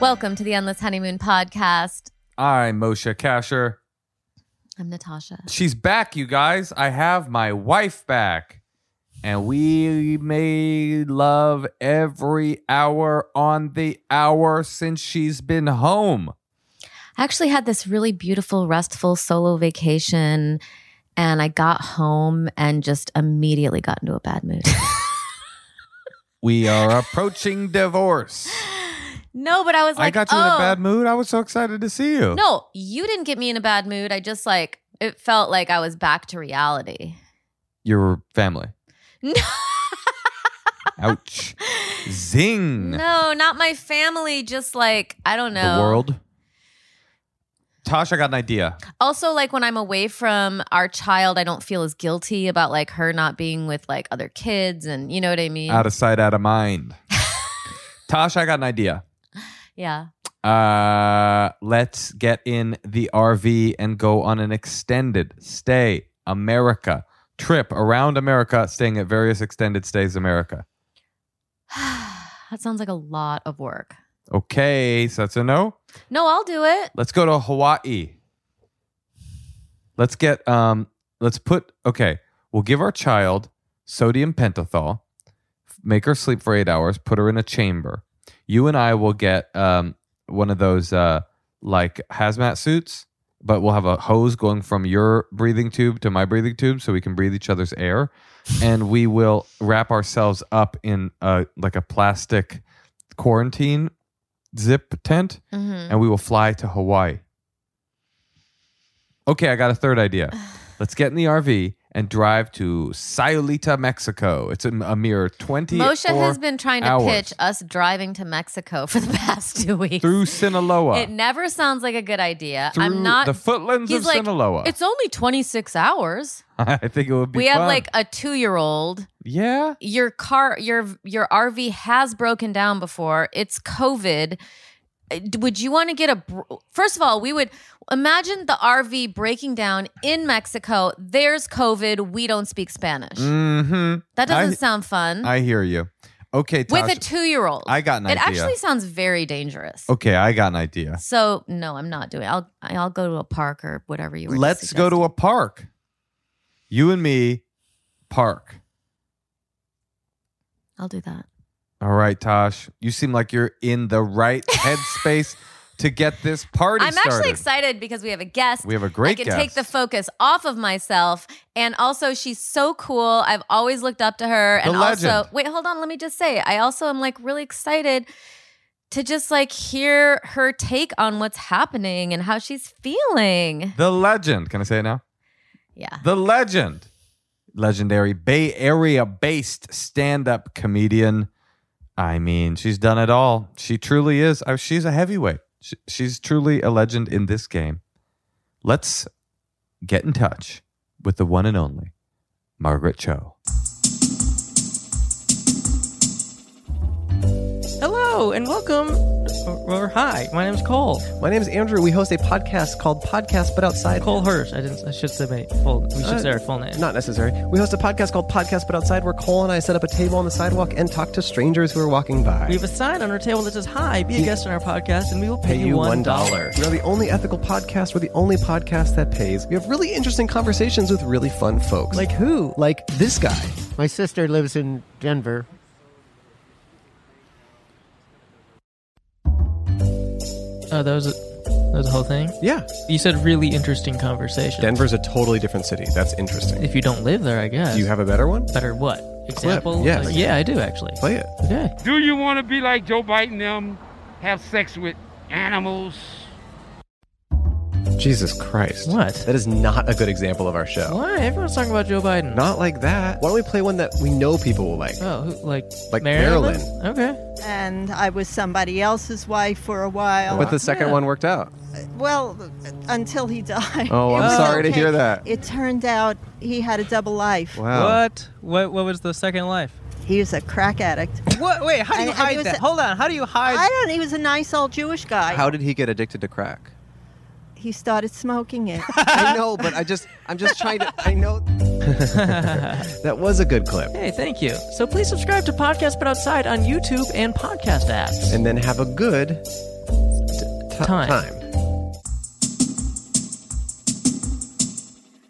Welcome to the Endless Honeymoon Podcast. I'm Moshe Kasher. I'm Natasha. She's back, you guys. I have my wife back. And we made love every hour on the hour since she's been home. I actually had this really beautiful, restful solo vacation, and I got home and just immediately got into a bad mood. We are approaching divorce. no, but I was like, I got you in oh. a bad oh. mood. I was so excited to see you. No, you didn't get me in a bad mood. I just like it felt like I was back to reality. Your family. No, Ouch. Zing. no, not my family. Just like I don't know. The world. Tosh, I got an idea. Also, like when I'm away from our child, I don't feel as guilty about like her not being with like other kids, and you know what I mean. Out of sight, out of mind. Tosh, I got an idea. Yeah. Uh, let's get in the RV and go on an extended stay America trip around America, staying at various extended stays America. that sounds like a lot of work. Okay, so that's a no. No, I'll do it. Let's go to Hawaii. Let's get um. Let's put okay. We'll give our child sodium pentothal, make her sleep for eight hours, put her in a chamber. You and I will get um one of those uh like hazmat suits, but we'll have a hose going from your breathing tube to my breathing tube, so we can breathe each other's air, and we will wrap ourselves up in a like a plastic quarantine zip tent hmm and we will fly to Hawaii. Okay, I got a third idea. Let's get in the RV and drive to Sayulita, Mexico. It's a, a mere 20 Moshe has been trying to hours. pitch us driving to Mexico for the past two weeks. through Sinaloa. It never sounds like a good idea. through I'm not. the footlands he's of like, Sinaloa. It's only 26 hours. I think it would be We have like a two year old. Yeah. Your car, your your RV has broken down before. It's COVID. Would you want to get a? First of all, we would imagine the RV breaking down in Mexico. There's COVID. We don't speak Spanish. Mm-hmm. That doesn't I- sound fun. I hear you. Okay, Tosh. With a two year old. I got an idea. It idea. actually sounds very dangerous. okay, I got an idea. So no, I'm not doing. It. I'll I'll go to a park or whatever you were. Let's go to a park. You and me, park. I'll do that. All right, Tosh. You seem like you're in the right headspace to get this party I'm started. actually excited because we have a guest. We have a great I can guest. take the focus off of myself, and also she's so cool. I've always looked up to her, The and also legend. wait, hold on. Let me just say, I also am like really excited to just like hear her take on what's happening and how she's feeling. the legend. Can I say it now? Yeah. The legend. Legendary Bay Area based stand up comedian. I mean, she's done it all. She truly is. uh, She's a heavyweight. She's truly a legend in this game. Let's get in touch with the one and only Margaret Cho. Hello and welcome. Or, or hi, my name's Cole. My name is Andrew. We host a podcast called Podcast But Outside. Cole Hirsch. I didn't. I should say my full. We should Uh, say our full name. Not necessary. We host a podcast called Podcast But Outside where Cole and I set up a table on the sidewalk and talk to strangers who are walking by. we have a sign on our table that says "Hi, be a guest on our podcast, and we will pay, pay you one dollar." dollar. We are the only ethical podcast. We're the only podcast that pays. We have really interesting conversations with really fun folks. Like who? like this guy. My sister lives in Denver. Oh, that was a, that was a whole thing. Yeah. You said really interesting conversation. Denver's a totally different city. That's interesting. If you don't live there, I guess. Do you have a better one? better what example? yes. Like, yeah, I do actually. Play it. Okay. Do you want to be like Joe Biden them? Have sex with animals? Jesus Christ. What? That is not a good example of our show. What? Everyone's talking about Joe Biden. Not like that. Why don't we play one that we know people will like? Oh, who, like Like Marilyn? Marilyn. Okay. and I was somebody else's wife for a while. But the second Yeah. one worked out. well, until he died. Oh, I'm was sorry to hear that. It turned out he had a double life. Wow. What? What? What was the second life? He was a crack addict. What? Wait, how do you And- and hide was that? a- Hold on. How do you hide? I don't. He was a nice old Jewish guy. How did he get addicted to crack? He started smoking it. I know, but I just I'm just trying to I know that was a good clip. Hey, thank you. So please subscribe to Podcast But Outside on YouTube and podcast apps. And then have a good t- t- Time. time.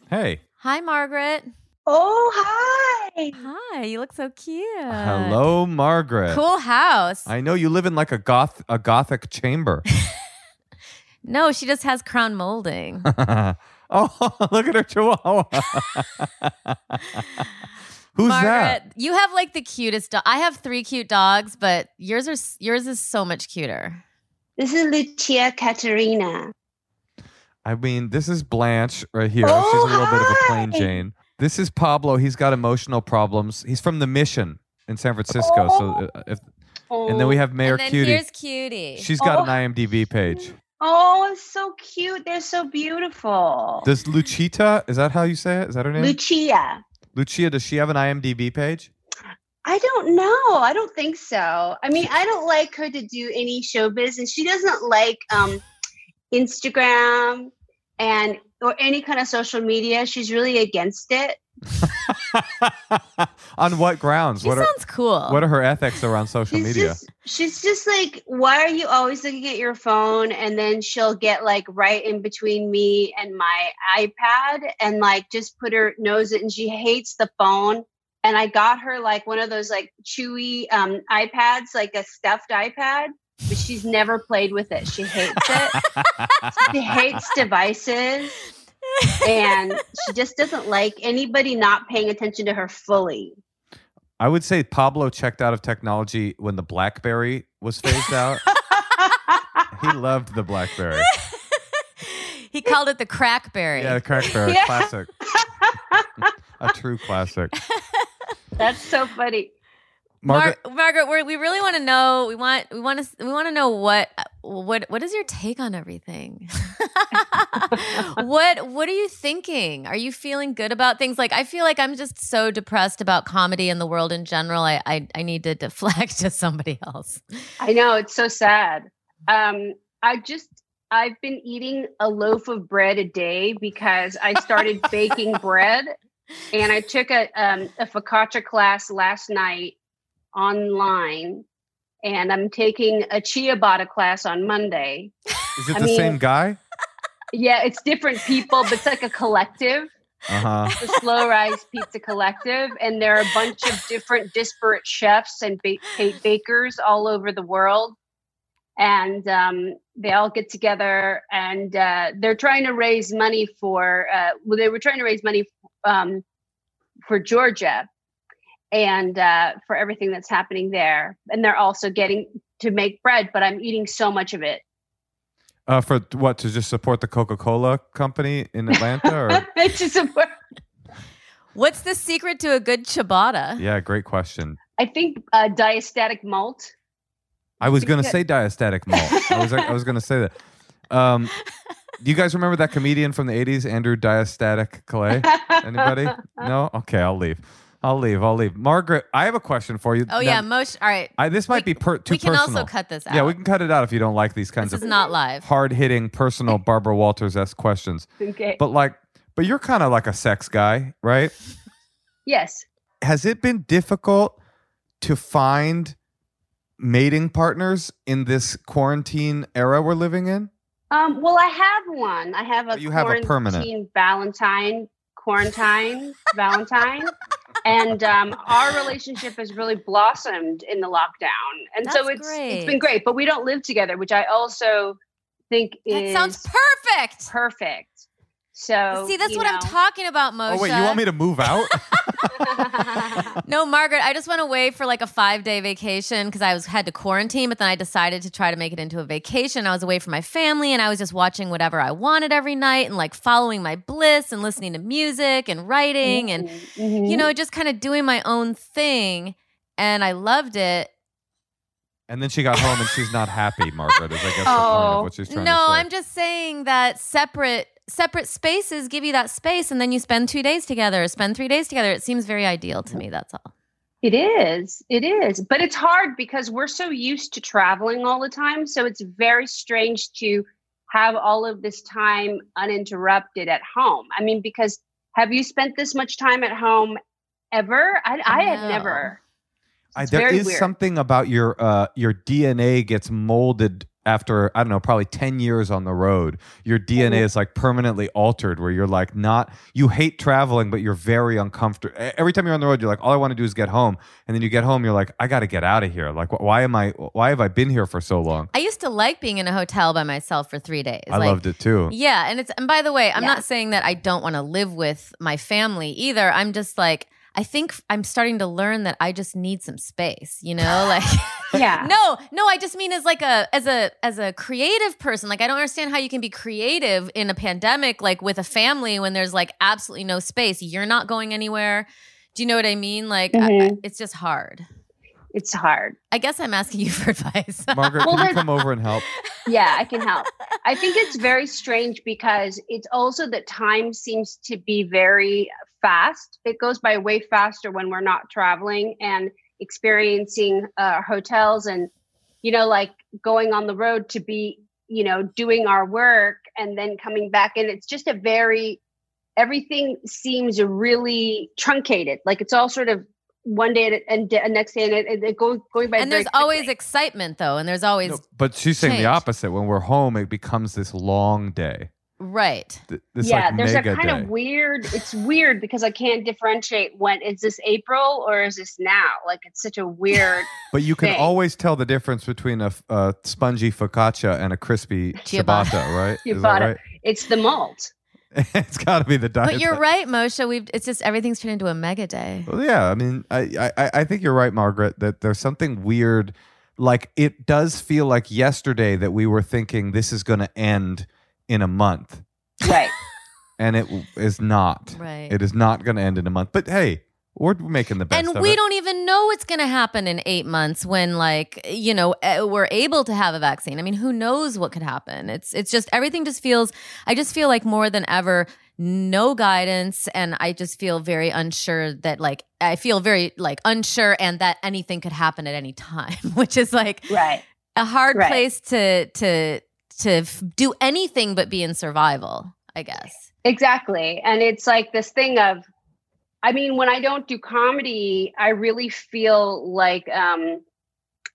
Hey. Hi, Margaret. Oh, hi. Hi, you look so cute. Hello, Margaret. Cool house. I know you live in like a goth a gothic chamber. no, she just has crown molding. oh, look at her chihuahua. Who's Margaret, that? you have like the cutest dog. I have three cute dogs, but yours are yours is so much cuter. This is Lucia Caterina. I mean, this is Blanche right here. Oh, She's a little bit of a plain. Jane. This is Pablo. He's got emotional problems. He's from the Mission in San Francisco. So, uh, if, and then we have Mayor and then Cutie. here's Cutie. She's got Oh. an IMDb page. Oh, it's so cute. They're so beautiful. Does Lucita, Is that how you say it? Is that her name? Lucia. Lucia. Does she have an IMDb page? I don't know. I don't think so. I mean, I don't like her to do any showbiz, and she doesn't like um, Instagram and or any kind of social media. She's really against it. On what grounds? she what are cool. what are her ethics around social She's media? just she's just like, why are you always looking at your phone? And then she'll get like right in between me and my iPad and like just put her nose it and she hates the phone. And I got her like one of those like chewy um iPads, like a stuffed iPad, but she's never played with it. She hates it. she hates devices. And she just doesn't like anybody not paying attention to her fully. I would say Pablo checked out of technology when the BlackBerry was phased out. he loved the BlackBerry. he called it the crackberry. Yeah, the crackberry, Yeah. classic, a true classic. That's so funny. Margaret, Mar- Margaret, we're, we really want to know. We want we want to we want to know what what what is your take on everything? what what are you thinking? Are you feeling good about things? Like I feel like I'm just so depressed about comedy and the world in general. I I, I need to deflect to somebody else. I know it's so sad. Um, I just I've been eating a loaf of bread a day because I started baking bread, and I took a um, a focaccia class last night online, and I'm taking a ciabatta class on Monday. is it I the mean- same guy? Yeah, it's different people, but it's like a collective. Uh huh. the Slow Rise Pizza Collective, and there are a bunch of different disparate chefs and ba- bakers all over the world. And um, they all get together, and uh, they're trying to raise money for. Uh, well, they were trying to raise money um, for Georgia, and uh, for everything that's happening there. And they're also getting to make bread, but I'm eating so much of it. Uh, for what to just support the Coca Cola company in Atlanta? Or it's just a, What's the secret to a good ciabatta? yeah, great question. I think uh, diastatic malt. I was gonna say diastatic malt. I was I was gonna say that. Um, do you guys remember that comedian from the '80s, Andrew Diastatic Calais? Anybody? No. Okay, I'll leave. I'll leave. I'll leave. Margaret, I have a question for you. Oh Now, yeah, most. All right, I, this might We- be per, too we can personal. also cut this out. Yeah, we can cut it out if you don't like these kinds This of is not live. hard hitting, personal Barbara Walters esque questions. okay. But like, but you're kind of like a sex guy, right? yes. Has it been difficult to find mating partners in this quarantine era we're living in? Um, well, I have one. I have a you have a permanent. quarantine Valentine, quarantine Valentine, and um, our relationship has really blossomed in the lockdown, and so it's great. it's been great. But we don't live together, which I also think is That is sounds perfect. perfect. So See, that's you what I'm talking about, Moshe. Oh wait, you want me to move out? no, Margaret, I just went away for like a five day vacation because I was had to quarantine, but then I decided to try to make it into a vacation. I was away from my family and I was just watching whatever I wanted every night and like following my bliss and listening to music and writing and Mm-hmm. you know, just kind of doing my own thing. And I loved it. And then she got home and she's not happy, Margaret, is I guess the point Oh. of what she's trying No, to say. No, I'm just saying that separate separate spaces give you that space and then you spend two days together, spend three days together. It seems very ideal to me. That's all. It is. It is. But it's hard because we're so used to traveling all the time. So it's very strange to have all of this time uninterrupted at home. I mean, because have you spent this much time at home ever? I, I No. had never. I, It's there very is weird. something about your uh, your DNA gets molded after I don't know, probably ten years on the road. Your DNA Mhm. is like permanently altered, where you're like not you hate traveling, but you're very uncomfortable. Every time you're on the road, you're like, all I want to do is get home, and then you get home, you're like, I got to get out of here. Like, why am I? Why have I been here for so long? I used to like being in a hotel by myself for three days. I Like, loved it too. Yeah, and it's and by the way, I'm Yeah. not saying that I don't want to live with my family either. I'm just like I think I'm starting to learn that I just need some space, you know? Like Yeah. No, no, I just mean as like a as a as a creative person. Like I don't understand how you can be creative in a pandemic like with a family when there's like absolutely no space. You're not going anywhere. Do you know what I mean? Like I- I- Mhm. it's just hard. It's hard. I guess I'm asking you for advice. Margaret, Well, can you come over and help? Yeah, I can help. I think it's very strange because it's also that time seems to be very fast. It goes by way faster when we're not traveling and experiencing uh, hotels and, you know, like going on the road to be, you know, doing our work and then coming back. And it's just a very, everything seems really truncated. Like it's all sort of one day at- and the next day and it, it, it going, going by and very there's always quickly. excitement though, and there's always No, but she's saying change. the opposite. When we're home, it becomes this long day. Right. Th- This yeah, like there's a kind day. of weird. It's weird because I can't differentiate when is this April or is this now. Like it's such a weird. But you can thing. always tell the difference between a spongy focaccia and a crispy Ciabatta. ciabatta, right? Ciabatta. right? it's the malt. it's got to be the diet. But you're right, Moshe. We've it's just everything's turned into a mega day. Well, yeah, I mean, I, I I think you're right, Margaret. That there's something weird. Like it does feel like yesterday that we were thinking this is going to end in a month, Right. and it is not. Right. It is not going to end in a month. But hey, we're making the best and of we it. don't even know what's going to happen in eight months when like you know eh, we're able to have a vaccine i mean who knows what could happen it's it's just everything just feels i just feel like more than ever no guidance and i just feel very unsure that like i feel very like unsure and that anything could happen at any time which is like Right. a hard Right. place to to to f- do anything but be in survival i guess Exactly. And it's like this thing of, I mean, when I don't do comedy, I really feel like um,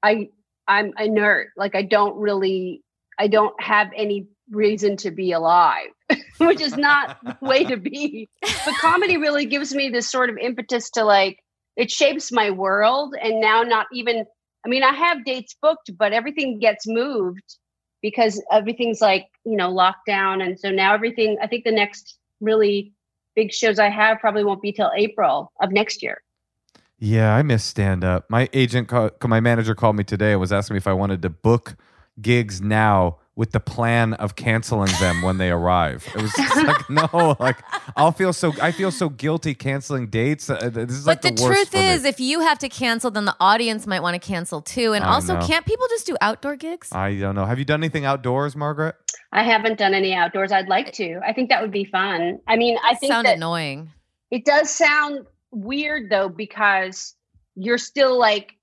I I'm inert. Like I don't really, I don't have any reason to be alive, which is not the way to be. But comedy really gives me this sort of impetus to like, it shapes my world. And now, not even, I mean, I have dates booked, but everything gets moved because everything's like you know locked down. And so now everything i think the next really big shows i have probably won't be till april of next year. Yeah, I miss stand up. My agent, call, my manager called me today and was asking me if I wanted to book gigs now with the plan of canceling them when they arrive. It was just like, no, like I'll feel so, I feel so guilty canceling dates. Uh, This is like but the, worst truth for me. is if you have to cancel then the audience might want to cancel too and I also know. can't people just do outdoor gigs I don't know. Have you done anything outdoors, Margaret? i haven't done any outdoors i'd like to i think that would be fun i mean i think sound that annoying it does sound weird though because you're still like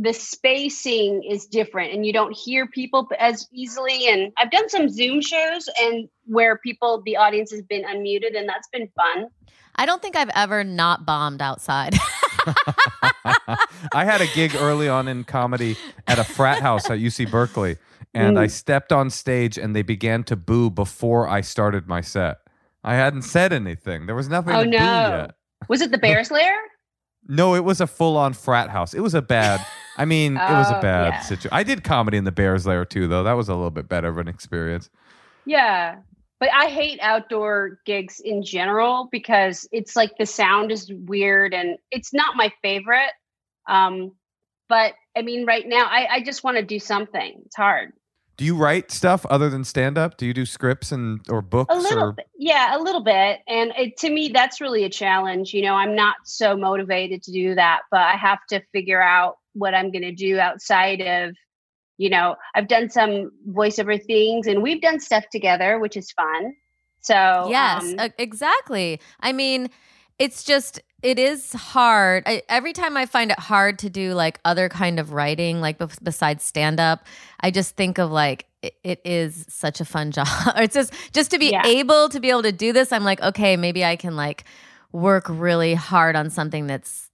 the spacing is different and you don't hear people as easily and i've done some zoom shows and where people the audience has been unmuted and that's been fun I don't think I've ever not bombed outside. I had a gig early on in comedy at a frat house at UC Berkeley, and I Mm. stepped on stage and they began to boo before I started my set. I hadn't said anything. There was nothing Oh, to boo no. yet. was it the bears lair No, it was a full on frat house. It was a bad. I mean, it was a Oh, bad yeah. situation. I did comedy in the Bears Lair too, though. That was a little bit better of an experience. yeah but I hate outdoor gigs in general because it's like the sound is weird and it's not my favorite. Um, but I mean, right now, I, I just want to do something. It's hard. Do you write stuff other than stand up? Do you do scripts and or books A little or bit, yeah, a little bit. And it, to me, that's really a challenge. You know, I'm not so motivated to do that, but I have to figure out what I'm going to do outside of, you know, I've done some voiceover things and we've done stuff together, which is fun. So, yes, um, exactly. I mean, it's just it is hard. I, every time I find it hard to do like other kind of writing, like bef- besides stand up, I just think of like it, it is such a fun job. it's just just to be Yeah. able to be able to do this. I'm like, okay, maybe I can like work really hard on something that's.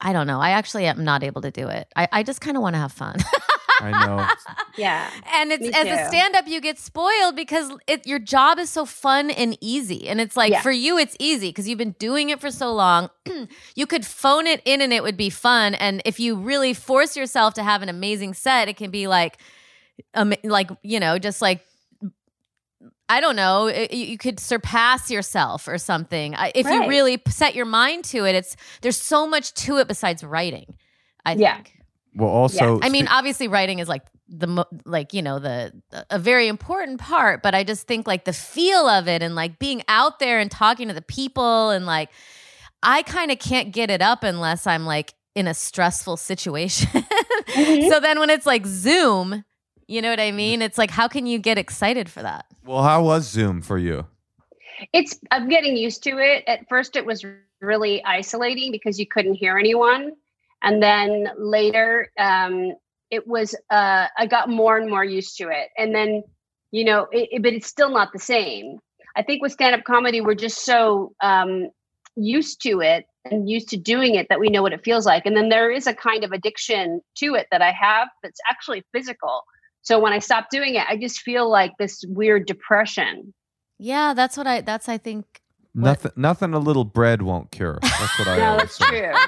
I don't know. I actually am not able to do it. I, I just kind of want to have fun. I know. yeah. and it's as a stand-up you get spoiled because it, your job is so fun and easy and it's like Yeah. for you it's easy because you've been doing it for so long you could phone it in and it would be fun and if you really force yourself to have an amazing set it can be like um, like you know just like I don't know. it- You you could surpass yourself or something I- if you really set your mind to it. It's there's so much to it besides writing. I Yeah. think. Well, also, I mean, obviously, writing is like the mo- like you know the a very important part, but I just think like the feel of it and like being out there and talking to the people and like I kind of can't get it up unless I'm like in a stressful situation. Mhm. so then when it's like Zoom, you know what I mean? It's like how can you get excited for that? Well, how was Zoom for you? It's I'm getting used to it. At first it was really isolating because you couldn't hear anyone. And then later um it was uh I got more and more used to it. And then you know, it, it- but it's still not the same. I think with stand up comedy we're just so um used to it and used to doing it that we know what it feels like. And then there is a kind of addiction to it that I have that's actually physical. So when I stop doing it, I just feel like this weird depression. Yeah, that's what I that's I think Nothing. Nothing. A little bread won't cure. That's what I No, always that's say. true.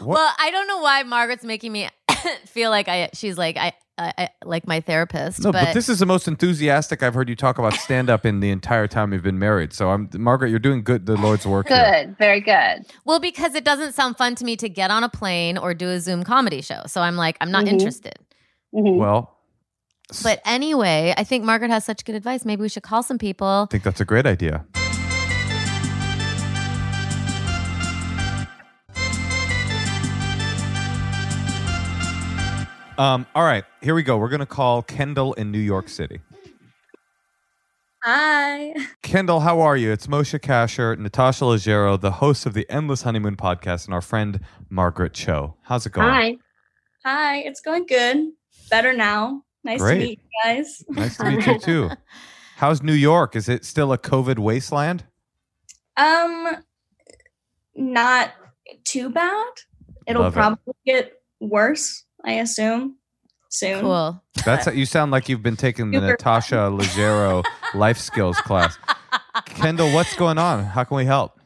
What- Well, I don't know why Margaret's making me feel like I she's like I, I, I like my therapist, No, but, but, this is the most enthusiastic I've heard you talk about stand up in the entire time you've been married. So I'm Margaret, you're doing good the Lord's work here. Good, very good. well because it doesn't sound fun to me to get on a plane or do a Zoom comedy show. So I'm like I'm not Mhm. interested. Mhm. Well, But anyway, I think Margaret has such good advice. Maybe we should call some people. I think that's a great idea. Um, all right, here we go. We're going to call Kendall in New York City. Hi. Kendall, how are you? It's Moshe Kasher, Natasha Leggero, the host of the Endless Honeymoon podcast, and our friend Margaret Cho. How's it going? Hi. Hi. It's going good. Better now. Nice Great. to meet you guys. Nice to meet you too. How's New York? Is it still a COVID wasteland? Um not too bad. It'll Love it. probably get worse, I assume. Soon. Cool. That's you sound like you've been taking the Super Natasha Leggero life skills class. Kendall, what's going on? How can we help?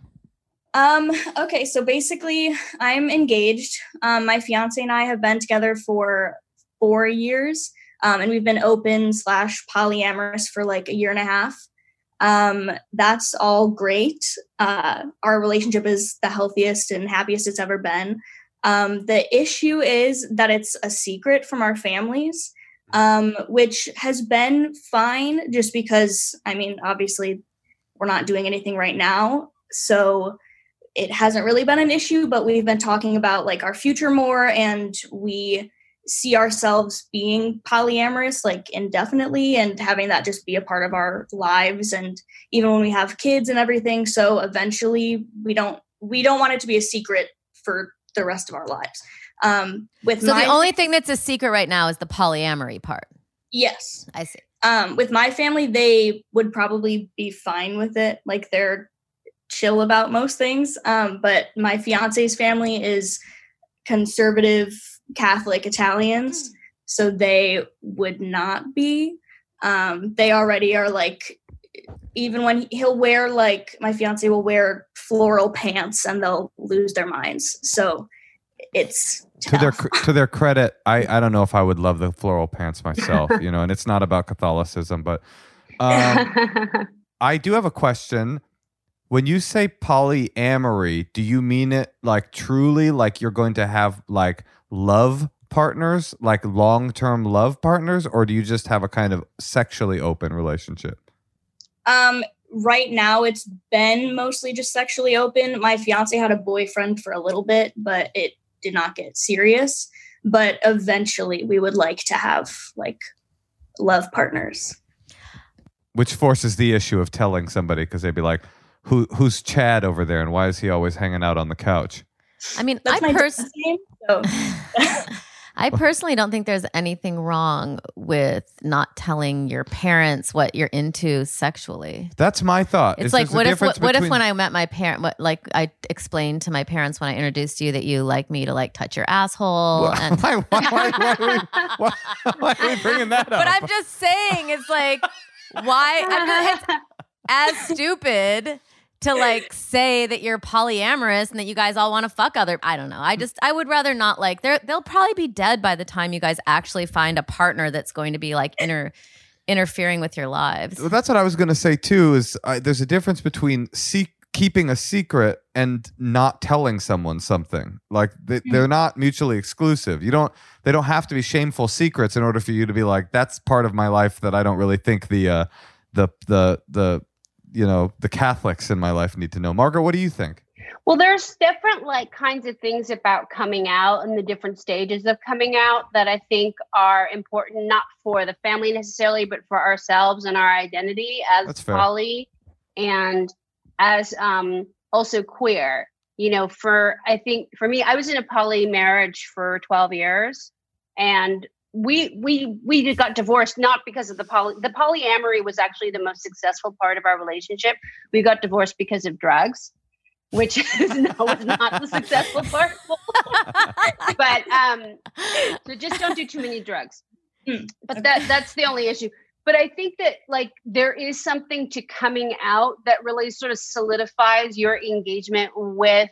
Um, okay, so basically I'm engaged. Um, my fiance and I have been together for four years. Um, and we've been open slash polyamorous for like a year and a half. Um, that's all great. Uh, our relationship is the healthiest and happiest it's ever been. Um, the issue is that it's a secret from our families, um, which has been fine just because, I mean, obviously we're not doing anything right now. So it hasn't really been an issue, but we've been talking about like our future more and we see ourselves being polyamorous like indefinitely and having that just be a part of our lives and even when we have kids and everything. So eventually we don't we don't want it to be a secret for the rest of our lives. Um with So my the only thing that's a secret right now is the polyamory part. yes. I see. um with my family they would probably be fine with it. Like they're chill about most things. Um but my fiance's family is conservative catholic italians so they would not be. Um they already are like even when he'll wear like my fiance will wear floral pants and they'll lose their minds. So it's To their to their credit, I, I don't know if I would love the floral pants myself, you know, and it's not about Catholicism, but Um, I do have a question. When you say polyamory, do you mean it like truly like you're going to have like love partners, like long-term love partners or do you just have a kind of sexually open relationship? Um, right now it's been mostly just sexually open. My fiance had a boyfriend for a little bit, but it did not get serious. But eventually we would like to have like love partners. Which forces the issue of telling somebody because they'd be like, "Who who's Chad over there, and why is he always hanging out on the couch?" I mean, That's I my pers- dad's name. So I personally don't think there's anything wrong with not telling your parents what you're into sexually. That's my thought. It's Is like what if difference what, what if when I met my parent what like I explained to my parents when I introduced you that you like me to like touch your asshole Why- and why, why, why, why, are we, why, why are we bringing that up? But I'm just saying it's like why I'm just, it's as stupid to like say that you're polyamorous and that you guys all want to fuck other I don't know. I just I would rather not like they're they'll probably be dead by the time you guys actually find a partner that's going to be like inter interfering with your lives. Well, that's what I was going to say too. Is uh, there's a difference between se- keeping a secret and not telling someone something. Like they, they're not mutually exclusive. You don't. They don't have to be shameful secrets in order for you to be like, that's part of my life that I don't really think the uh, the the the you know the Catholics in my life need to know. Margaret, what do you think? Well, there's different like kinds of things about coming out and the different stages of coming out that I think are important, not for the family necessarily, but for ourselves and our identity as poly and as um, also queer. You know, for I think for me, I was in a poly marriage for 12 years, and we we we got divorced not because of the poly the polyamory was actually the most successful part of our relationship. We got divorced because of drugs which is no, was not the successful part. but um, so just don't do too many drugs. Mm, But that that's the only issue. But I think that like there is something to coming out that really sort of solidifies your engagement with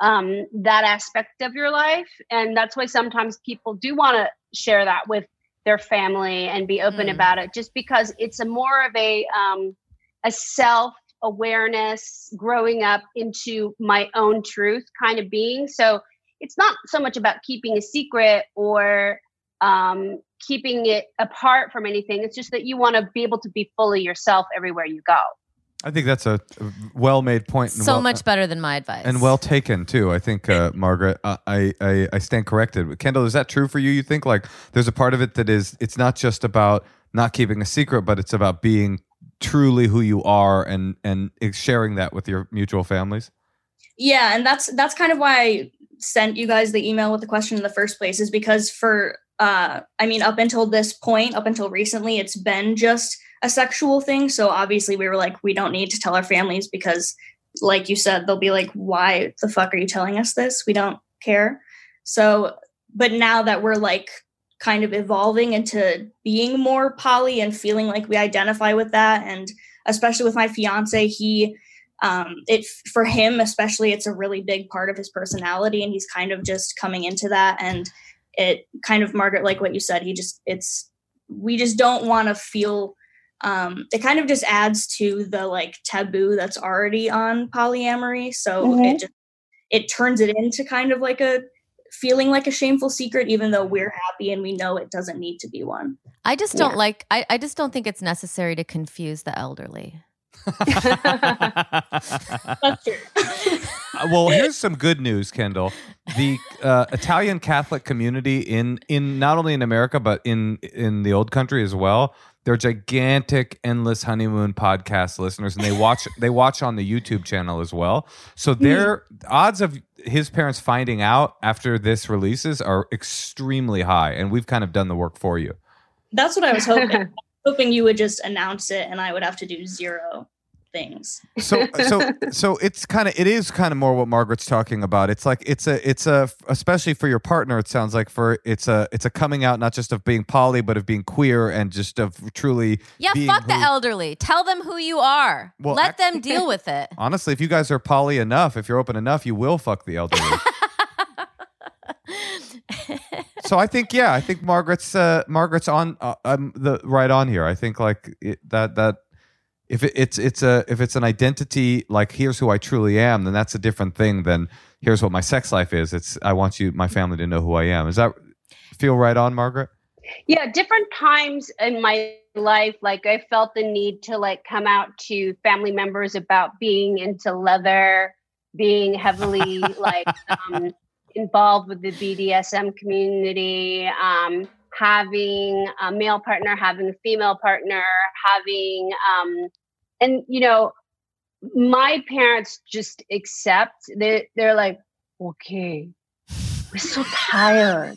um, that aspect of your life, and that's why sometimes people do want to share that with their family and be open Mm. about it, just because it's a more of a um, a self awareness growing up into my own truth kind of being. So it's not so much about keeping a secret or um, keeping it apart from anything. It's just that you want to be able to be fully yourself everywhere you go I think that's a well made point. and So well- much better than my advice. and well taken too. I think, uh, Margaret, uh, I, I I stand corrected. Kendall, is that true for you? You think like there's a part of it that is it's not just about not keeping a secret, but it's about being truly who you are and and sharing that with your mutual families. yeah and that's that's kind of why i sent you guys the email with the question in the first place is because for uh i mean up until this point up until recently it's been just a sexual thing. So obviously we were like we don't need to tell our families because like you said they'll be like why the fuck are you telling us this? We don't care. So but now that we're like kind of evolving into being more poly and feeling like we identify with that and especially with my fiance he um it for him especially it's a really big part of his personality and he's kind of just coming into that and it kind of margaret like what you said he just it's we just don't want to feel um it kind of just adds to the like taboo that's already on polyamory so Mhm. it just it turns it into kind of like a feeling like a shameful secret even though we're happy and we know it doesn't need to be one I just don't Yeah. like I, I just don't think it's necessary to confuse the elderly. that's true Uh, well, here's some good news, Kendall. The uh, Italian Catholic community in in not only in America but in in the old country as well. They're gigantic endless honeymoon podcast listeners, and they watch they watch on the YouTube channel as well. So mm. their odds of his parents finding out after this releases are extremely high, and we've kind of done the work for you. that's what i was hoping hoping you would just announce it and i would have to do zero things so so so it's kind of it is kind of more what Margaret's talking about. It's like it's a it's a especially for your partner. It sounds like for it's a it's a coming out not just of being poly but of being queer and just of truly Yeah, fuck the elderly. Tell them who you are. Well, Let act- them deal with it. Honestly, if you guys are poly enough, if you're open enough, you will fuck the elderly. so I think yeah, I think Margaret's uh, Margaret's on uh, um, the right on here. I think like it, that that if it, it's it's a if it's an identity like here's who I truly am, then that's a different thing than here's what my sex life is. It's I want you my family to know who I am. Is that feel right on, Margaret? yeah different times in my life like i felt the need to like come out to family members about being into leather being heavily like um, involved with the bdsm community um, having a male partner having a female partner having um, and you know my parents just accept they, they're like okay we're so tired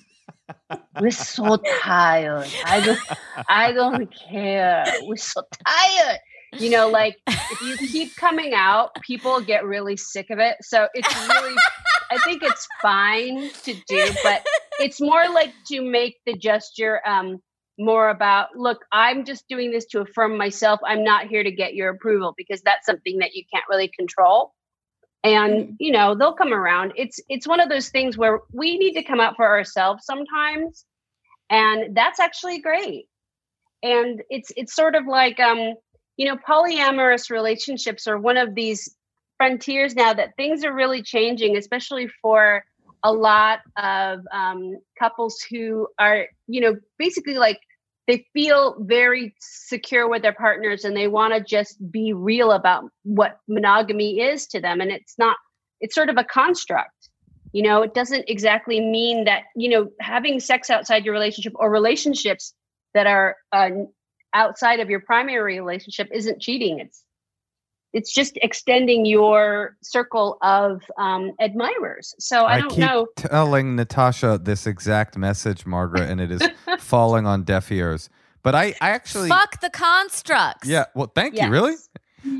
we're so tired. I don't I don't care. We're so tired. You know, like if you keep coming out, people get really sick of it. So it's really I think it's fine to do, but it's more like to make the gesture um more about look, I'm just doing this to affirm myself. I'm not here to get your approval because that's something that you can't really control. And you know they'll come around. It's it's one of those things where we need to come out for ourselves sometimes and that's actually great. And it's it's sort of like um you know polyamorous relationships are one of these frontiers now that things are really changing especially for a lot of um, couples who are you know basically like they feel very secure with their partners and they want to just be real about what monogamy is to them. And it's not it's sort of a construct you know? It doesn't exactly mean that you know having sex outside your relationship or relationships that are uh, outside of your primary relationship isn't cheating. It's it's just extending your circle of um, admirers. So I, don't know. You keep know. telling Natasha this exact message, Margaret, and it is falling on deaf ears. But I, I actually Fuck the constructs. Yeah. Well, thank Yes. you. Really?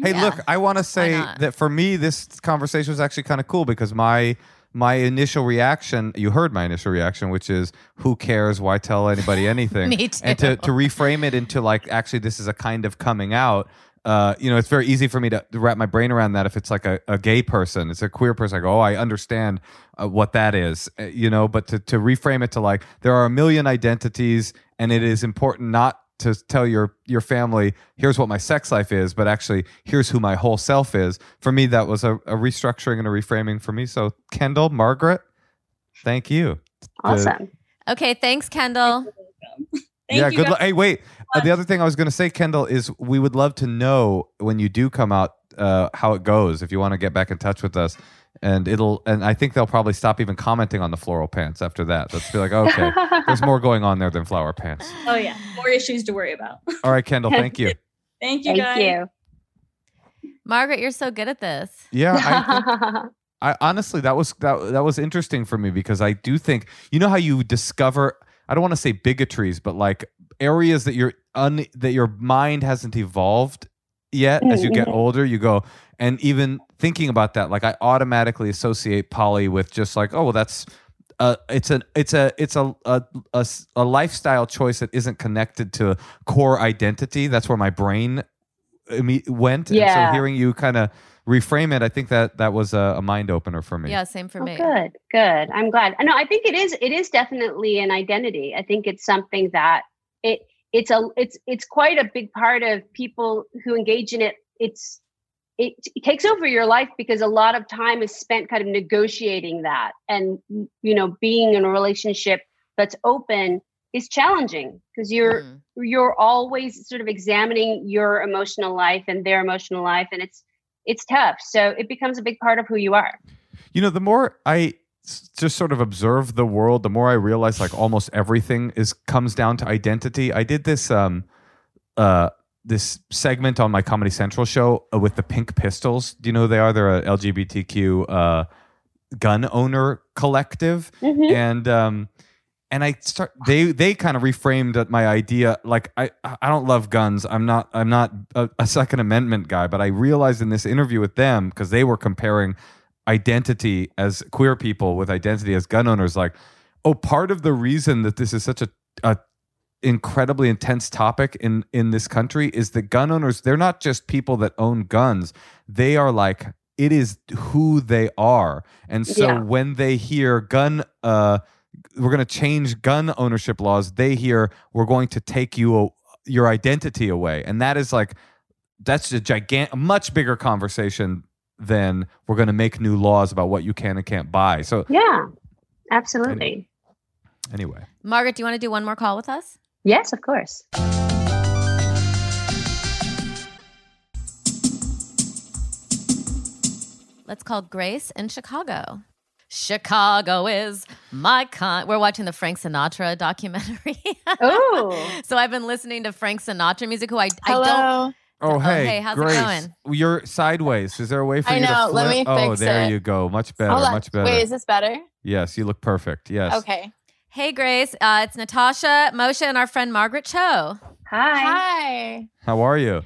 Hey, Yeah. look, I want to say that for me, this conversation was actually kind of cool because my my initial reaction, you heard my initial reaction, which is, "Who cares? Why tell anybody anything?" Me too. And to to reframe it into like, actually, this is a kind of coming out. Uh, you know, it's very easy for me to, to wrap my brain around that. If it's like a, a gay person, it's a queer person. I go, oh, I understand uh, what that is. Uh, you know, but to to reframe it to like, there are a million identities, and it is important not to tell your your family here's what my sex life is but actually here's who my whole self is for me that was a, a restructuring and a reframing for me so kendall margaret thank you Awesome. Okay, thanks, Kendall. Thank yeah you good guys. luck hey wait uh, the other thing i was going to say kendall is we would love to know when you do come out uh, how it goes if you want to get back in touch with us and it'll and i think they'll probably stop even commenting on the floral pants after that let's be like okay there's more going on there than flower pants Oh yeah, more issues to worry about. all right kendall thank you Thank you Thank guys. you. Margaret, you're so good at this. yeah I think I honestly that was that that was interesting for me because I do think you know how you discover I don't want to say bigotries but like areas that your un that your mind hasn't evolved yet as you get Mhm. older you go and even thinking about that like I automatically associate poly with just like oh well that's uh, it's an it's a it's a, a a a lifestyle choice that isn't connected to core identity that's where my brain imme- went and Yeah. so hearing you kind of reframe it i think that that was a, a mind opener for me Yeah, same for Oh, me. good, good. I'm glad. No, I think it is. It is definitely an identity. I think it's something that it it's a it's it's quite a big part of people who engage in it. It's it, it takes over your life because a lot of time is spent kind of negotiating that, and you know, being in a relationship that's open is challenging because you're Mm. you're always sort of examining your emotional life and their emotional life, and it's it's tough. So it becomes a big part of who you are. you know the more I just sort of observe the world the more i realize like almost everything is comes down to identity i did this um uh this segment on my comedy central show uh, with the pink pistols do you know who they are they're a lgbtq uh gun owner collective Mhm. and um and I start they they kind of reframed my idea like I I don't love guns. I'm not I'm not a, a second amendment guy but I realized in this interview with them because they were comparing identity as queer people with identity as gun owners like oh part of the reason that this is such a, a incredibly intense topic in in this country is that gun owners they're not just people that own guns. They are like it is who they are. And so Yeah. when they hear gun uh we're going to change gun ownership laws. They hear we're going to take you a, your identity away, and that is like that's a gigantic, much bigger conversation than we're going to make new laws about what you can and can't buy. So Yeah, absolutely. anyway, Margaret, do you want to do one more call with us? Yes, of course. Let's call Grace in Chicago. Chicago is my con. We're watching the Frank Sinatra documentary. Oh, so I've been listening to Frank Sinatra music, who I, I don't. Hello. oh Oh, hey, hey, how's it going? You're sideways. Is there a way for I you to know, flip? let me oh, fix there it. you go. Much better. Hold. Much better. Wait, is this better? yes, you look perfect. Yes. Okay. Hey, Grace. Uh, it's Natasha, Moshe, and our friend Margaret Cho. hi. Hi. How are you?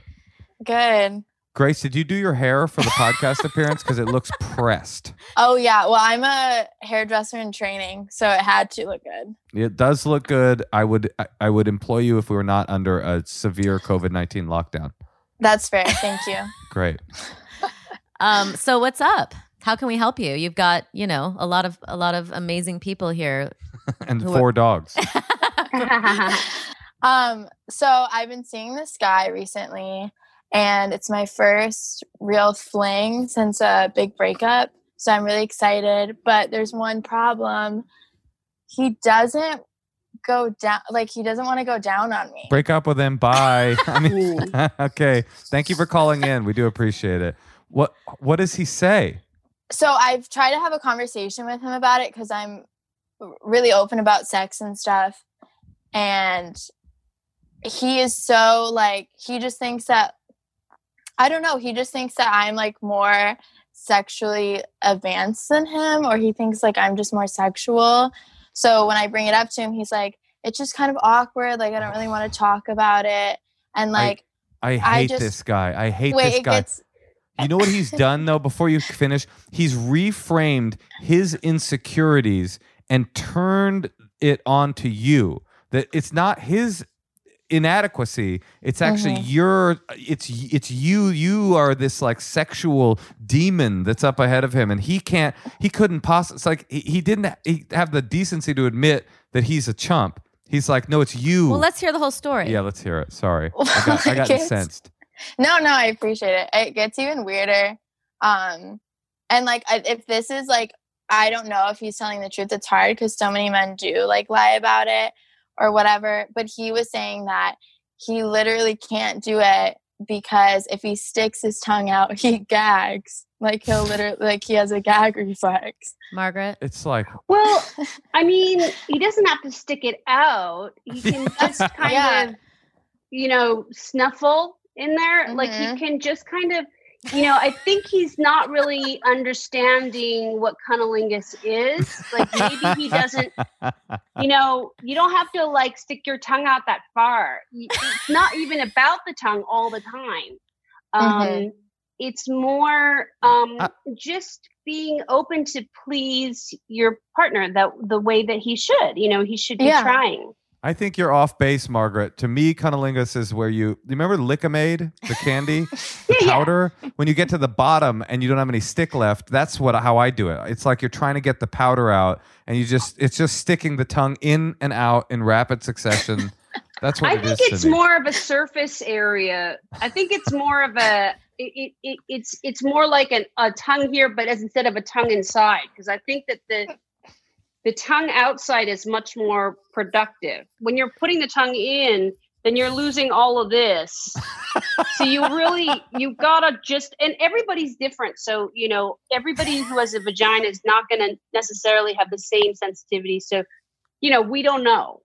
Good. Grace, did you do your hair for the podcast appearance? Because it looks pressed. Oh yeah. Well, I'm a hairdresser in training, so it had to look good. It does look good. I would I, I would employ you if we were not under a severe COVID nineteen lockdown. That's fair. Thank you. Great. Um, so what's up? How can we help you? You've got, you know, a lot of a lot of amazing people here. And Who are- four dogs. um, so I've been seeing this guy recently, and it's my first real fling since a big breakup. So I'm really excited. But there's one problem. He doesn't go down like he doesn't want to go down on me. Break up with him. Bye. I mean, okay. Thank you for calling in. We do appreciate it. What What does he say? so I've tried to have a conversation with him about it because I'm really open about sex and stuff. And he is so like, he just thinks that, I don't know, he just thinks that I'm like more sexually advanced than him, or he thinks like I'm just more sexual. So when I bring it up to him, he's like, it's just kind of awkward. Like, I don't really want to talk about it. And like, I I hate just- this guy. I hate wait, this guy. gets, You know what he's done though? Before you finish, he's reframed his insecurities and turned it on to you. That it's not his inadequacy. It's actually Mhm. your. It's it's you. You are this like sexual demon that's up ahead of him, and he can't. He couldn't possibly. It's like he, he didn't he have the decency to admit that he's a chump. He's like, no, it's you. Well, let's hear the whole story. yeah, let's hear it. Sorry, I got, I got incensed. No, no, I appreciate it. It gets even weirder. Um, and like, I, if this is like, I don't know if he's telling the truth. It's hard because so many men do like lie about it or whatever. But he was saying that he literally can't do it because if he sticks his tongue out, he gags. Like he'll literally, like he has a gag reflex. Margaret. It's like Well, I mean, he doesn't have to stick it out. He can just kind Yeah. of, you know, snuffle in there. Like Mhm. he can just kind of, you know, I think he's not really understanding what cunnilingus is. Like maybe he doesn't, you know, you don't have to like stick your tongue out that far. It's not even about the tongue all the time. Um, Mhm. It's more um, Uh, just being open to please your partner that the way that he should. You know, he should be Yeah. trying. I think you're off base, Margaret. To me, cunnilingus is where you, you remember Lik-M-Aid, the candy, the Yeah, yeah. powder. When you get to the bottom and you don't have any stick left, that's what how I do it. It's like you're trying to get the powder out, and you just it's just sticking the tongue in and out in rapid succession. That's what I it think it's more of a surface area. I think it's more of a it, it, it it's it's more like an, a tongue here, but as instead of a tongue inside, because I think that the the tongue outside is much more productive. When you're putting the tongue in, then you're losing all of this. so you really you gotta just and everybody's different. So you know everybody who has a vagina is not going to necessarily have the same sensitivity. So you know we don't know.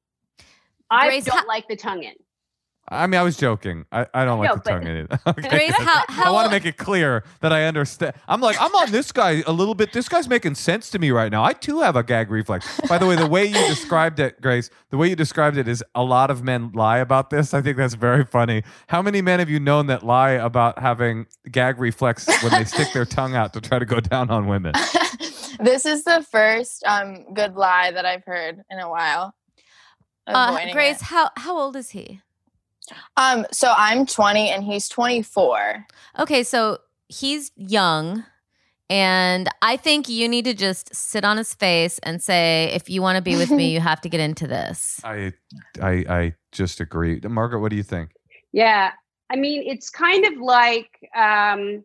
I Grace, don't how- like the tongue in. I mean, I was joking. I, I don't like No, the tongue in it. Okay. Grace, how- I want to make it clear that I understand. I'm like, I'm on this guy a little bit. This guy's making sense to me right now. I too have a gag reflex. By the way, the way you described it, Grace, the way you described it is a lot of men lie about this. I think that's very funny. How many men have you known that lie about having gag reflex when they stick their tongue out to try to go down on women? this is the first um good lie that I've heard in a while. Uh, Grace, it. how how old is he? Um, so I'm 20 and he's 24. Okay, so he's young And I think you need to just sit on his face and say, if you want to be with me, you have to get into this. I, I, I just agree. Margaret, what do you think? Yeah. I mean, it's kind of like um,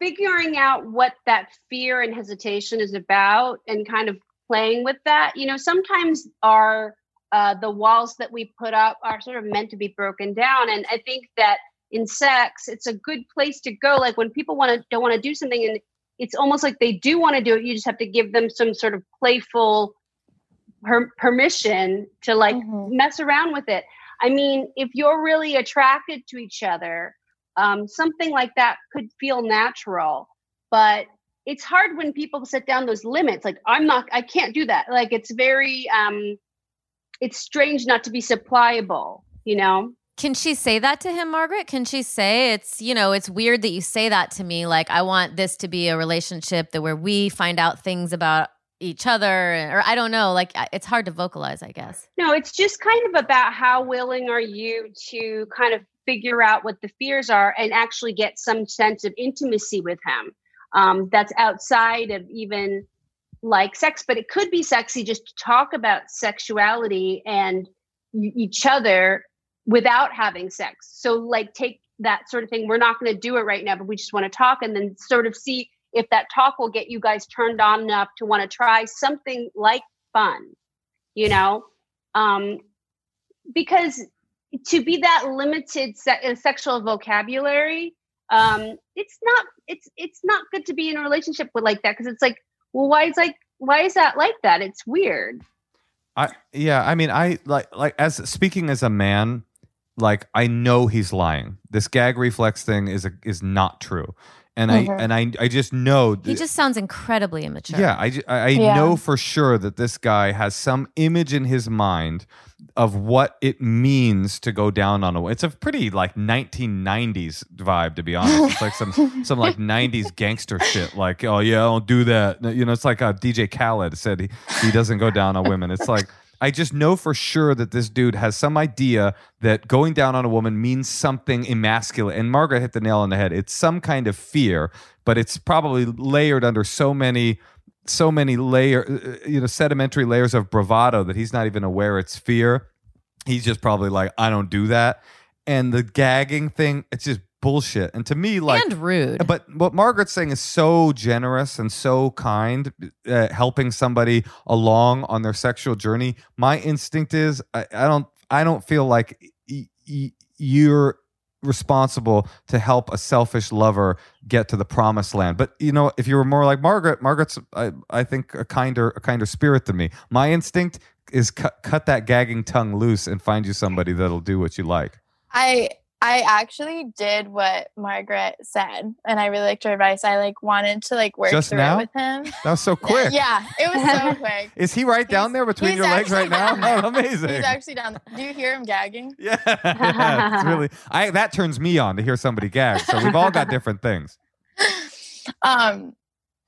figuring out what that fear and hesitation is about and kind of playing with that. You know, sometimes our uh, the walls that we put up are sort of meant to be broken down. And I think that in sex, it's a good place to go. Like when people want to don't want to do something and it's almost like they do want to do it, you just have to give them some sort of playful per- permission to like Mhm. mess around with it. I mean, if you're really attracted to each other, um, something like that could feel natural. But it's hard when people set down those limits. Like, I'm not, I can't do that. Like, it's very, um, it's strange not to be supplyable, you know? Can she say that to him, Margaret? Can she say it's, you know, it's weird that you say that to me. Like, I want this to be a relationship that where we find out things about each other, or I don't know. Like, it's hard to vocalize, I guess. No, it's just kind of about how willing are you to kind of figure out what the fears are and actually get some sense of intimacy with him um, that's outside of even like sex, but it could be sexy just to talk about sexuality and each other without having sex. So, like, take that sort of thing. We're not going to do it right now, but we just want to talk and then sort of see if that talk will get you guys turned on enough to want to try something like fun, you know? Um, because to be that limited se- uh, sexual vocabulary, um, it's not it's it's not good to be in a relationship with like that because it's like, well, why is like why is that like that? It's weird. I yeah, I mean, I like like as speaking as a man, like I know he's lying. This gag reflex thing is a, is not true, and Mhm. I and I I just know. He just sounds incredibly immature. yeah, I I, I Yeah. know for sure that this guy has some image in his mind of what it means to go down on a. It's a pretty like 1990s vibe, to be honest. It's like some some like 90s gangster shit. Like, oh yeah, I don't do that. You know, it's like uh, DJ Khaled said he he doesn't go down on women. It's like. I just know for sure that this dude has some idea that going down on a woman means something emasculate. And Margaret hit the nail on the head. It's some kind of fear, but it's probably layered under so many so many layer uh, you know sedimentary layers of bravado that he's not even aware it's fear he's just probably like i don't do that and the gagging thing it's just bullshit and to me like and rude. but what margaret's saying is so generous and so kind uh, helping somebody along on their sexual journey my instinct is i, I don't i don't feel like y- y- you're responsible to help a selfish lover get to the promised land. But you know, if you were more like Margaret, Margaret's I, I think a kinder a kinder spirit than me. My instinct is cut cut that gagging tongue loose and find you somebody that'll do what you like. I I actually did what Margaret said, and I really liked her advice. I like wanted to like work Just through now? it with him. That was so quick. Yeah, it was so quick. Is he right down there between your legs right now? Oh, amazing. He's actually down. There. Do you hear him gagging? yeah, it's really I that turns me on to hear somebody gag. So we've all got different things. um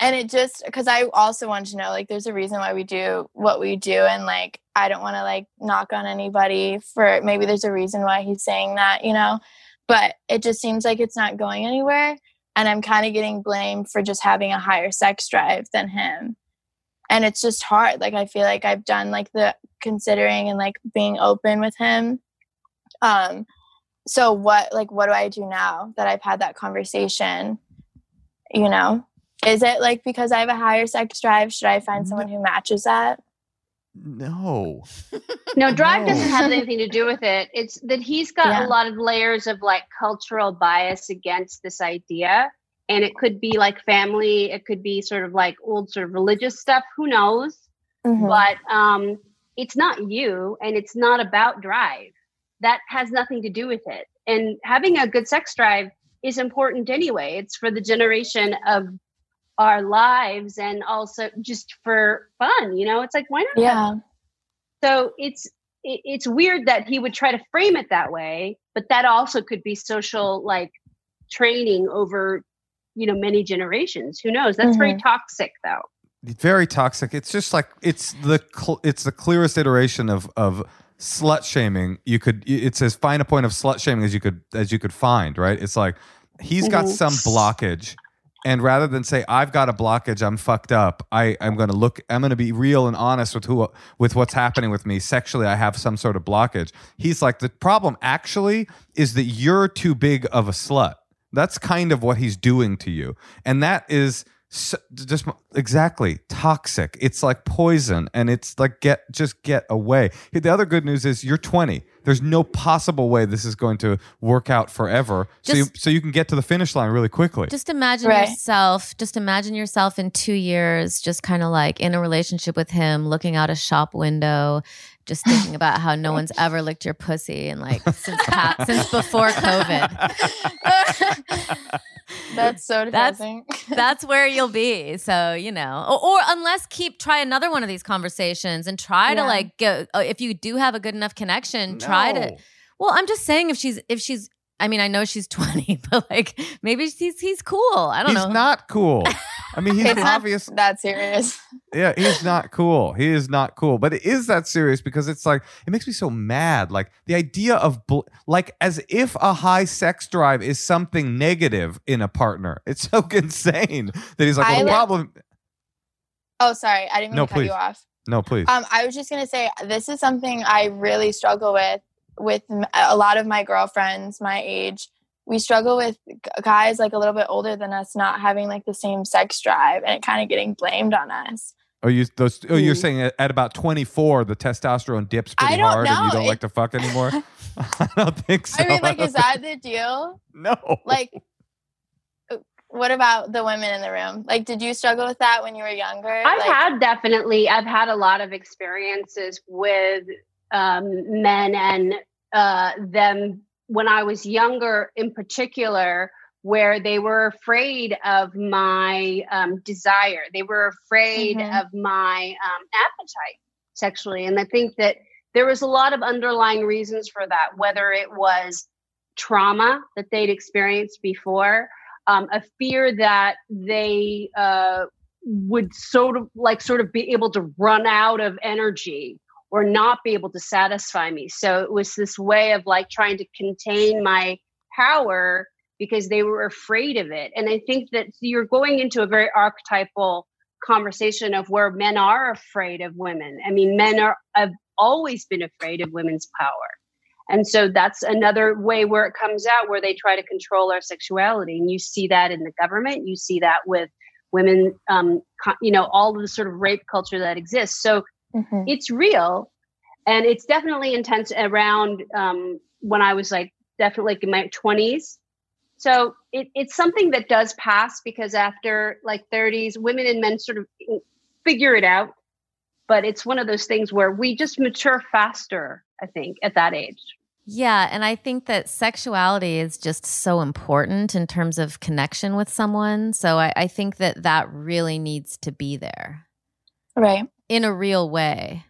and it just because i also want to know like there's a reason why we do what we do and like i don't want to like knock on anybody for maybe there's a reason why he's saying that you know? But it just seems like it's not going anywhere and i'm kind of getting blamed for just having a higher sex drive than him. And it's just hard like i feel like i've done like the considering and like being open with him. Um so what like what do i do now that i've had that conversation you know is it like because i have a higher sex drive should i find someone who matches that No. No, drive doesn't have anything to do with it. It's that he's got Yeah. a lot of layers of like cultural bias against this idea. And it could be like family, it could be sort of like old sort of religious stuff, who knows? Mhm. But um it's not you and it's not about drive. That has nothing to do with it. And having a good sex drive is important anyway. It's for the generation of our lives and also just for fun, you know? It's like why not yeah so it's it's weird that he would try to frame it that way but that also could be social like training over you know many generations who knows that's very toxic though very toxic. It's just like it's the cl- it's the clearest iteration of of slut shaming. You could it's as fine a point of slut shaming as you could as you could find. Right? It's like he's got Mhm. some blockage And rather than say I've got a blockage, I'm fucked up. I I'm going to look. I'm going to be real and honest with who with what's happening with me sexually. I have some sort of blockage. He's like the problem actually is that you're too big of a slut. That's kind of what he's doing to you, and that is so, just exactly toxic. It's like poison, and it's like get just get away. The other good news is you're 20. There's no possible way this is going to work out forever. so you, so you can get to the finish line really quickly. Just imagine Right. yourself, just imagine yourself in two years, just kind of like in a relationship with him, looking out a shop window, just thinking about how no one's ever licked your pussy and like since pa- since before COVID. That's so That's- depressing. That's where you'll be. So, you know, or, or unless keep try another one of these conversations and try to like go uh, if you do have a good enough connection, try to Well, I'm just saying if she's if she's I mean, I know she's 20, but like maybe he's he's cool. I don't He's know. He's not cool. I mean, he's it's not obvious. that serious. Yeah, he's not cool. He is not cool. But it is that serious because it's like it makes me so mad. Like the idea of bl- like as if a high sex drive is something negative in a partner. It's so insane that he's like, I well, the problem. Oh, sorry, I didn't mean No, to cut please. you off. No, please. Um, I was just gonna say this is something I really struggle with with a lot of my girlfriends my age. We struggle with guys like a little bit older than us not having like the same sex drive and it kind of getting blamed on us. oh, you those? Oh, you're Mm. saying at, at about 24, the testosterone dips pretty I don't hard, and you don't It- like to fuck anymore. I don't think so. I mean, like, don't is that the deal? no? Like, uh, what about the women in the room? Like, did you struggle with that when you were younger? I've like, had definitely, I've had a lot of experiences with um, men and uh, them when I was younger, in particular, where they were afraid of my um, desire. They were afraid Mhm. of my um, appetite sexually. And I think that there was a lot of underlying reasons for that, whether it was trauma that they'd experienced before, um, a fear that they uh, would sort of like sort of be able to run out of energy or not be able to satisfy me. So it was this way of like trying to contain my power because they were afraid of it. And I think that you're going into a very archetypal conversation of where men are afraid of women. I mean, men are have always been afraid of women's power. And so that's another way where it comes out where they try to control our sexuality. And you see that in the government, you see that with women, um, you know, all of the sort of rape culture that exists. So Mhm. it's real and it's definitely intense around um, when I was like definitely like in my 20s. So it, it's something that does pass because after like 30s, women and men sort of figure it out. But it's one of those things where we just mature faster, I think, at that age. Yeah, and I think that sexuality is just so important in terms of connection with someone. So I, I think that that really needs to be there Right. In a real way.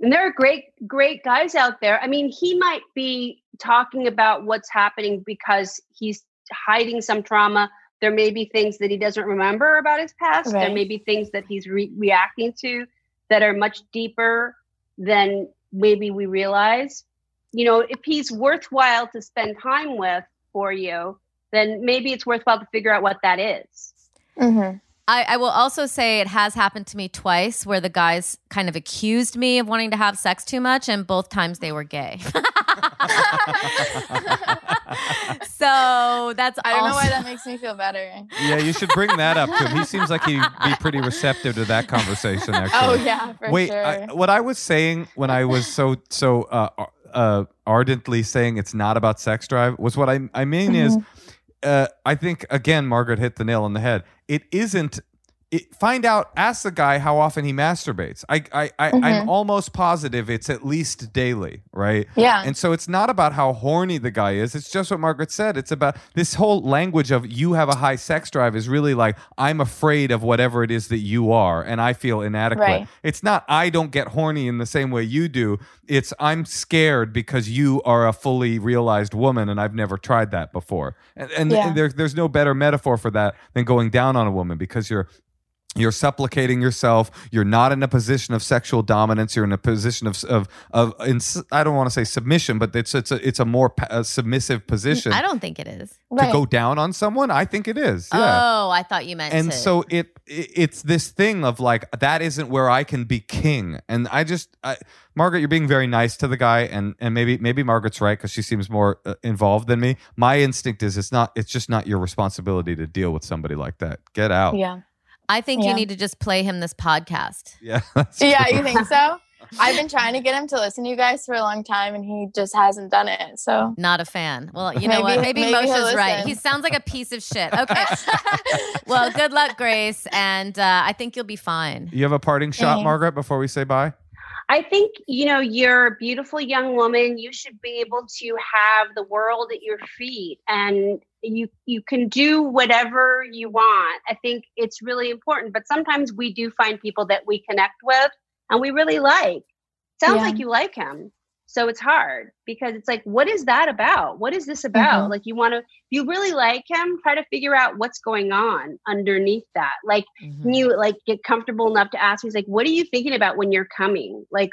And there are great, great guys out there. I mean, he might be talking about what's happening because he's hiding some trauma. There may be things that he doesn't remember about his past. There may be things that he's re- reacting to that are much deeper than maybe we realize. You know, if he's worthwhile to spend time with for you, then maybe it's worthwhile to figure out what that is. Mm-hmm. I, I will also say it has happened to me twice where the guys kind of accused me of wanting to have sex too much, and both times they were gay. so that's I don't know why that makes me feel better. yeah, you should bring that up to him. He seems like he'd be pretty receptive to that conversation. Actually. Oh yeah, for Wait, sure. I, what I was saying when I was so so uh, uh, ardently saying it's not about sex drive was what I I mean is uh, I think again Margaret hit the nail on the head. It isn't. It, find out. Ask the guy how often he masturbates. I I, I I'm Mhm. almost positive it's at least daily, right? yeah. And so it's not about how horny the guy is. It's just what Margaret said. It's about this whole language of you have a high sex drive is really like, I'm afraid of whatever it is that you are and I feel inadequate. Right. It's not, I don't get horny in the same way you do. It's, I'm scared because you are a fully realized woman and I've never tried that before. And, and, Yeah. and there, there's no better metaphor for that than going down on a woman because you're you're supplicating yourself you're not in a position of sexual dominance you're in a position of of of ins- i don't want to say submission but it's it's a it's a more pa- submissive position I don't think it is. to go down on someone i think it is yeah Oh, I thought you meant and to. so it, it it's this thing of like that isn't where I can be king, and I just I, Margaret, you're being very nice to the guy, and and maybe maybe Margaret's right because she seems more uh, involved than me. My instinct is it's not it's just not your responsibility to deal with somebody like that. Get out. Yeah. I think Yeah. you need to just play him this podcast. Yeah. Yeah, you think so? I've been trying to get him to listen to you guys for a long time and he just hasn't done it. So Not a fan. Well, you know Maybe- what? Maybe, maybe he'll Moshe's right. He sounds like a piece of shit. Okay. well, good luck, Grace, and uh, I think you'll be fine. You have a parting shot, Thanks. Margaret, before we say bye. I think, you know, you're a beautiful young woman. You should be able to have the world at your feet and you you can do whatever you want. I think it's really important, but sometimes we do find people that we connect with and we really like. Sounds Yeah. like you like him. So it's hard because it's like what is that about? What is this about? Mhm. Like you want to you really like him, try to figure out what's going on underneath that. Like Mhm. can you like get comfortable enough to ask he's like what are you thinking about when you're coming like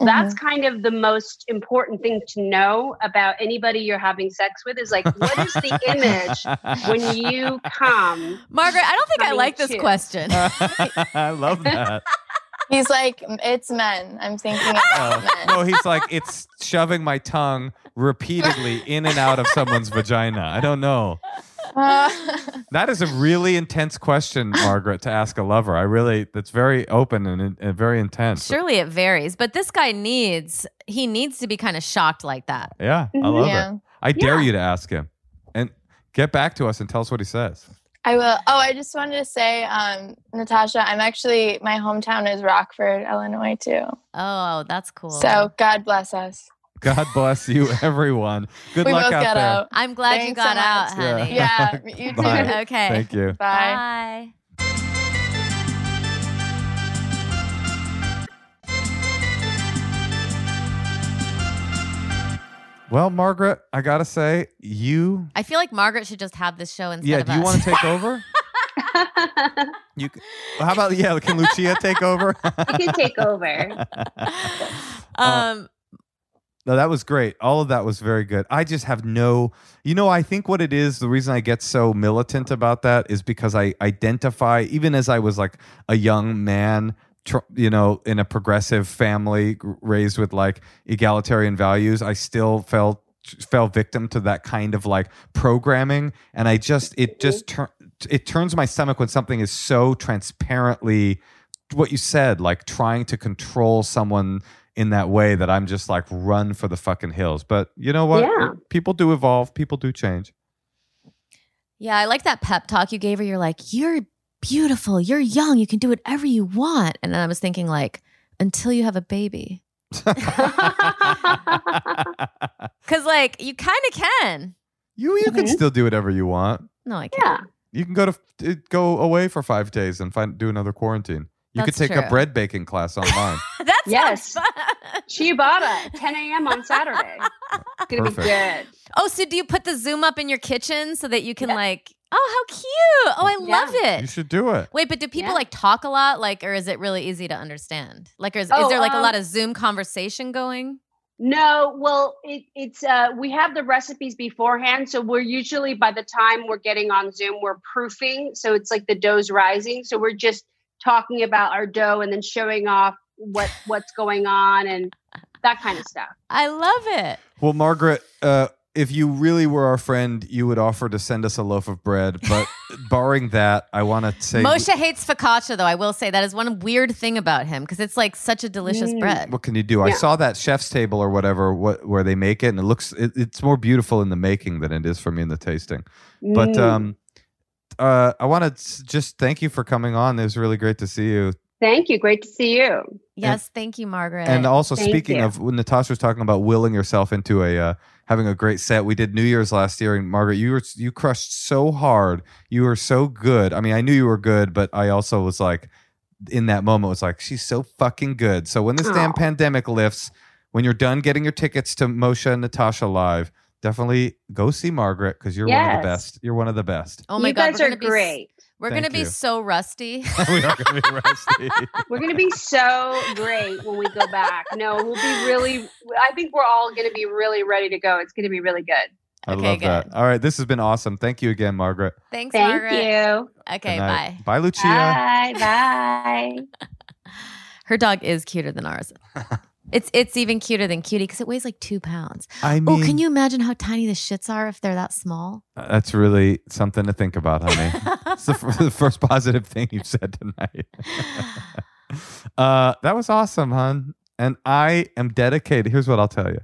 that's mm-hmm. kind of the most important thing to know about anybody you're having sex with is like what is the image when you come Margaret, I don't think I like this too. question. I love that. he's like, it's men. I'm thinking about Oh, men. no, he's like it's shoving my tongue repeatedly in and out of someone's vagina. I don't know. That is a really intense question, Margaret, to ask a lover. I really, that's very open and, and very intense. Surely it varies, but this guy needs he needs to be kind of shocked like that. Yeah, I love yeah. it. I dare Yeah. you to ask him and get back to us and tell us what he says. I will. Oh, I just wanted to say, um, Natasha, I'm actually, my hometown is Rockford, Illinois, too. Oh, that's cool. So God bless us. God bless you, everyone. Good we luck both out got there. out. I'm glad you got so out, much. honey. Yeah, you too. Bye. Okay. Thank you. Bye. Bye. Well, Margaret, I gotta say, you. I feel like Margaret should just have this show instead Yeah, of do you want to take over? You. c- How about yeah? Can Lucia take over? you can take over um No, that was great. All of that was very good. I just have no, you know, I think what it is, the reason I get so militant about that is because I identify, even as I was like a young man, you know, in a progressive family raised with like egalitarian values, I still felt fell victim to that kind of like programming and i just it just tur- it turns my stomach when something is so transparently what you said like trying to control someone in that way that I'm just like run for the fucking hills. But you know what? Yeah. People do evolve. People do change. Yeah, I like that pep talk you gave her. You're like, you're beautiful, you're young, you can do whatever you want. And then I was thinking, like, until you have a baby. Because, like, you kind of can. you you can Mhm. still do whatever you want. No, I can't. yeah You can go to uh, go away for five days and find do another quarantine. You could That's take a bread baking class online. That's Yes. fun. Ciabatta, 10 a.m. on Saturday. It's gonna Perfect. be good. Oh, so do you put the Zoom up in your kitchen so that you can, Yeah. like, oh, how cute. Oh, I Yeah. love it. you should do it. Wait, but do people Yeah. like talk a lot? Like, or is it really easy to understand? Like, or is, is Oh, there like a um, lot of Zoom conversation going? No, well, it, it's uh, we have the recipes beforehand, so we're usually by the time we're getting on Zoom, we're proofing, so it's like the dough's rising. So we're just talking about our dough and then showing off what what's going on and that kind of stuff. I love it. Well, Margaret, uh, if you really were our friend, you would offer to send us a loaf of bread. But barring that, I want to say, Moshe hates focaccia, though. I will say that is one weird thing about him because it's like such a delicious Mm. bread. what can you do? I saw that chef's table or whatever, what where they make it, and it looks it, it's more beautiful in the making than it is for me in the tasting. But Mm. um, uh, I want to just thank you for coming on. It was really great to see you. thank you, great to see you. Yes, thank you, Margaret. And also, Thank speaking you. of when Natasha was talking about willing yourself into a uh, having a great set, we did New Year's last year, and Margaret, you were you crushed so hard. You were so good. I mean, I knew you were good, but I also was like, in that moment, was like, she's so fucking good. So when this damn pandemic lifts, when you're done getting your tickets to Moshe and Natasha live, definitely go see Margaret because you're one of the best. You're one of the best. oh my you God, guys we're are gonna be s- great. We're Thank gonna be so rusty. we are going to be rusty. We're gonna be so great when we go back. No, we'll be really. I think we're all gonna be really ready to go. It's gonna be really good. I Okay, love that. All right, this has been awesome. Thank you again, Margaret. Thanks, Thank Margaret. you. Okay, bye. Bye, Lucia. Bye. Bye. Her dog is cuter than ours. it's it's even cuter than Cutie because it weighs like two pounds. I mean, oh, can you imagine how tiny the shits are if they're that small? That's really something to think about, honey. it's the, f- the first positive thing you've said tonight. uh, that was awesome, hon. And I am dedicated. Here's what I'll tell you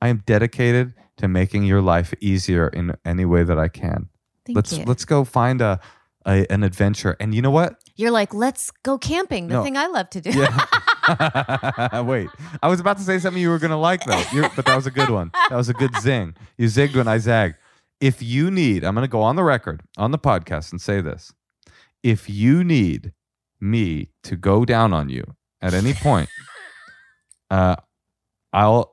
I am dedicated to making your life easier in any way that I can. Thank let's you. let's go find a, a an adventure. And you know what? You're like, let's go camping. The No. thing I love to do. Yeah. Wait, I was about to say something you were gonna like though, You're, but that was a good one. That was a good zing. You zigged when I zagged. If you need, I'm gonna go on the record on the podcast and say this. If you need me to go down on you at any point, uh, I'll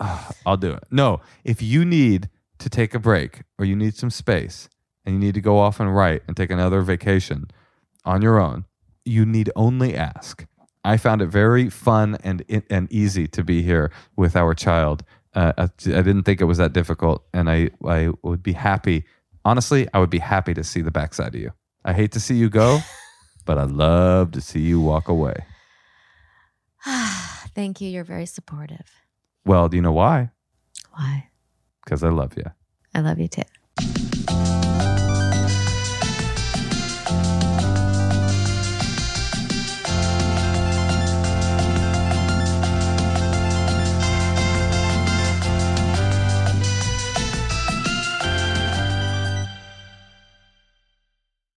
uh, I'll do it. No, if you need to take a break or you need some space and you need to go off and write and take another vacation on your own, you need only ask. I found it very fun and and easy to be here with our child. Uh, I I didn't think it was that difficult, and I I would be happy. Honestly, I would be happy to see the backside of you. I hate to see you go, but I love to see you walk away. Thank you. You're very supportive. Well, do you know why? Why? Because I love you. I love you too.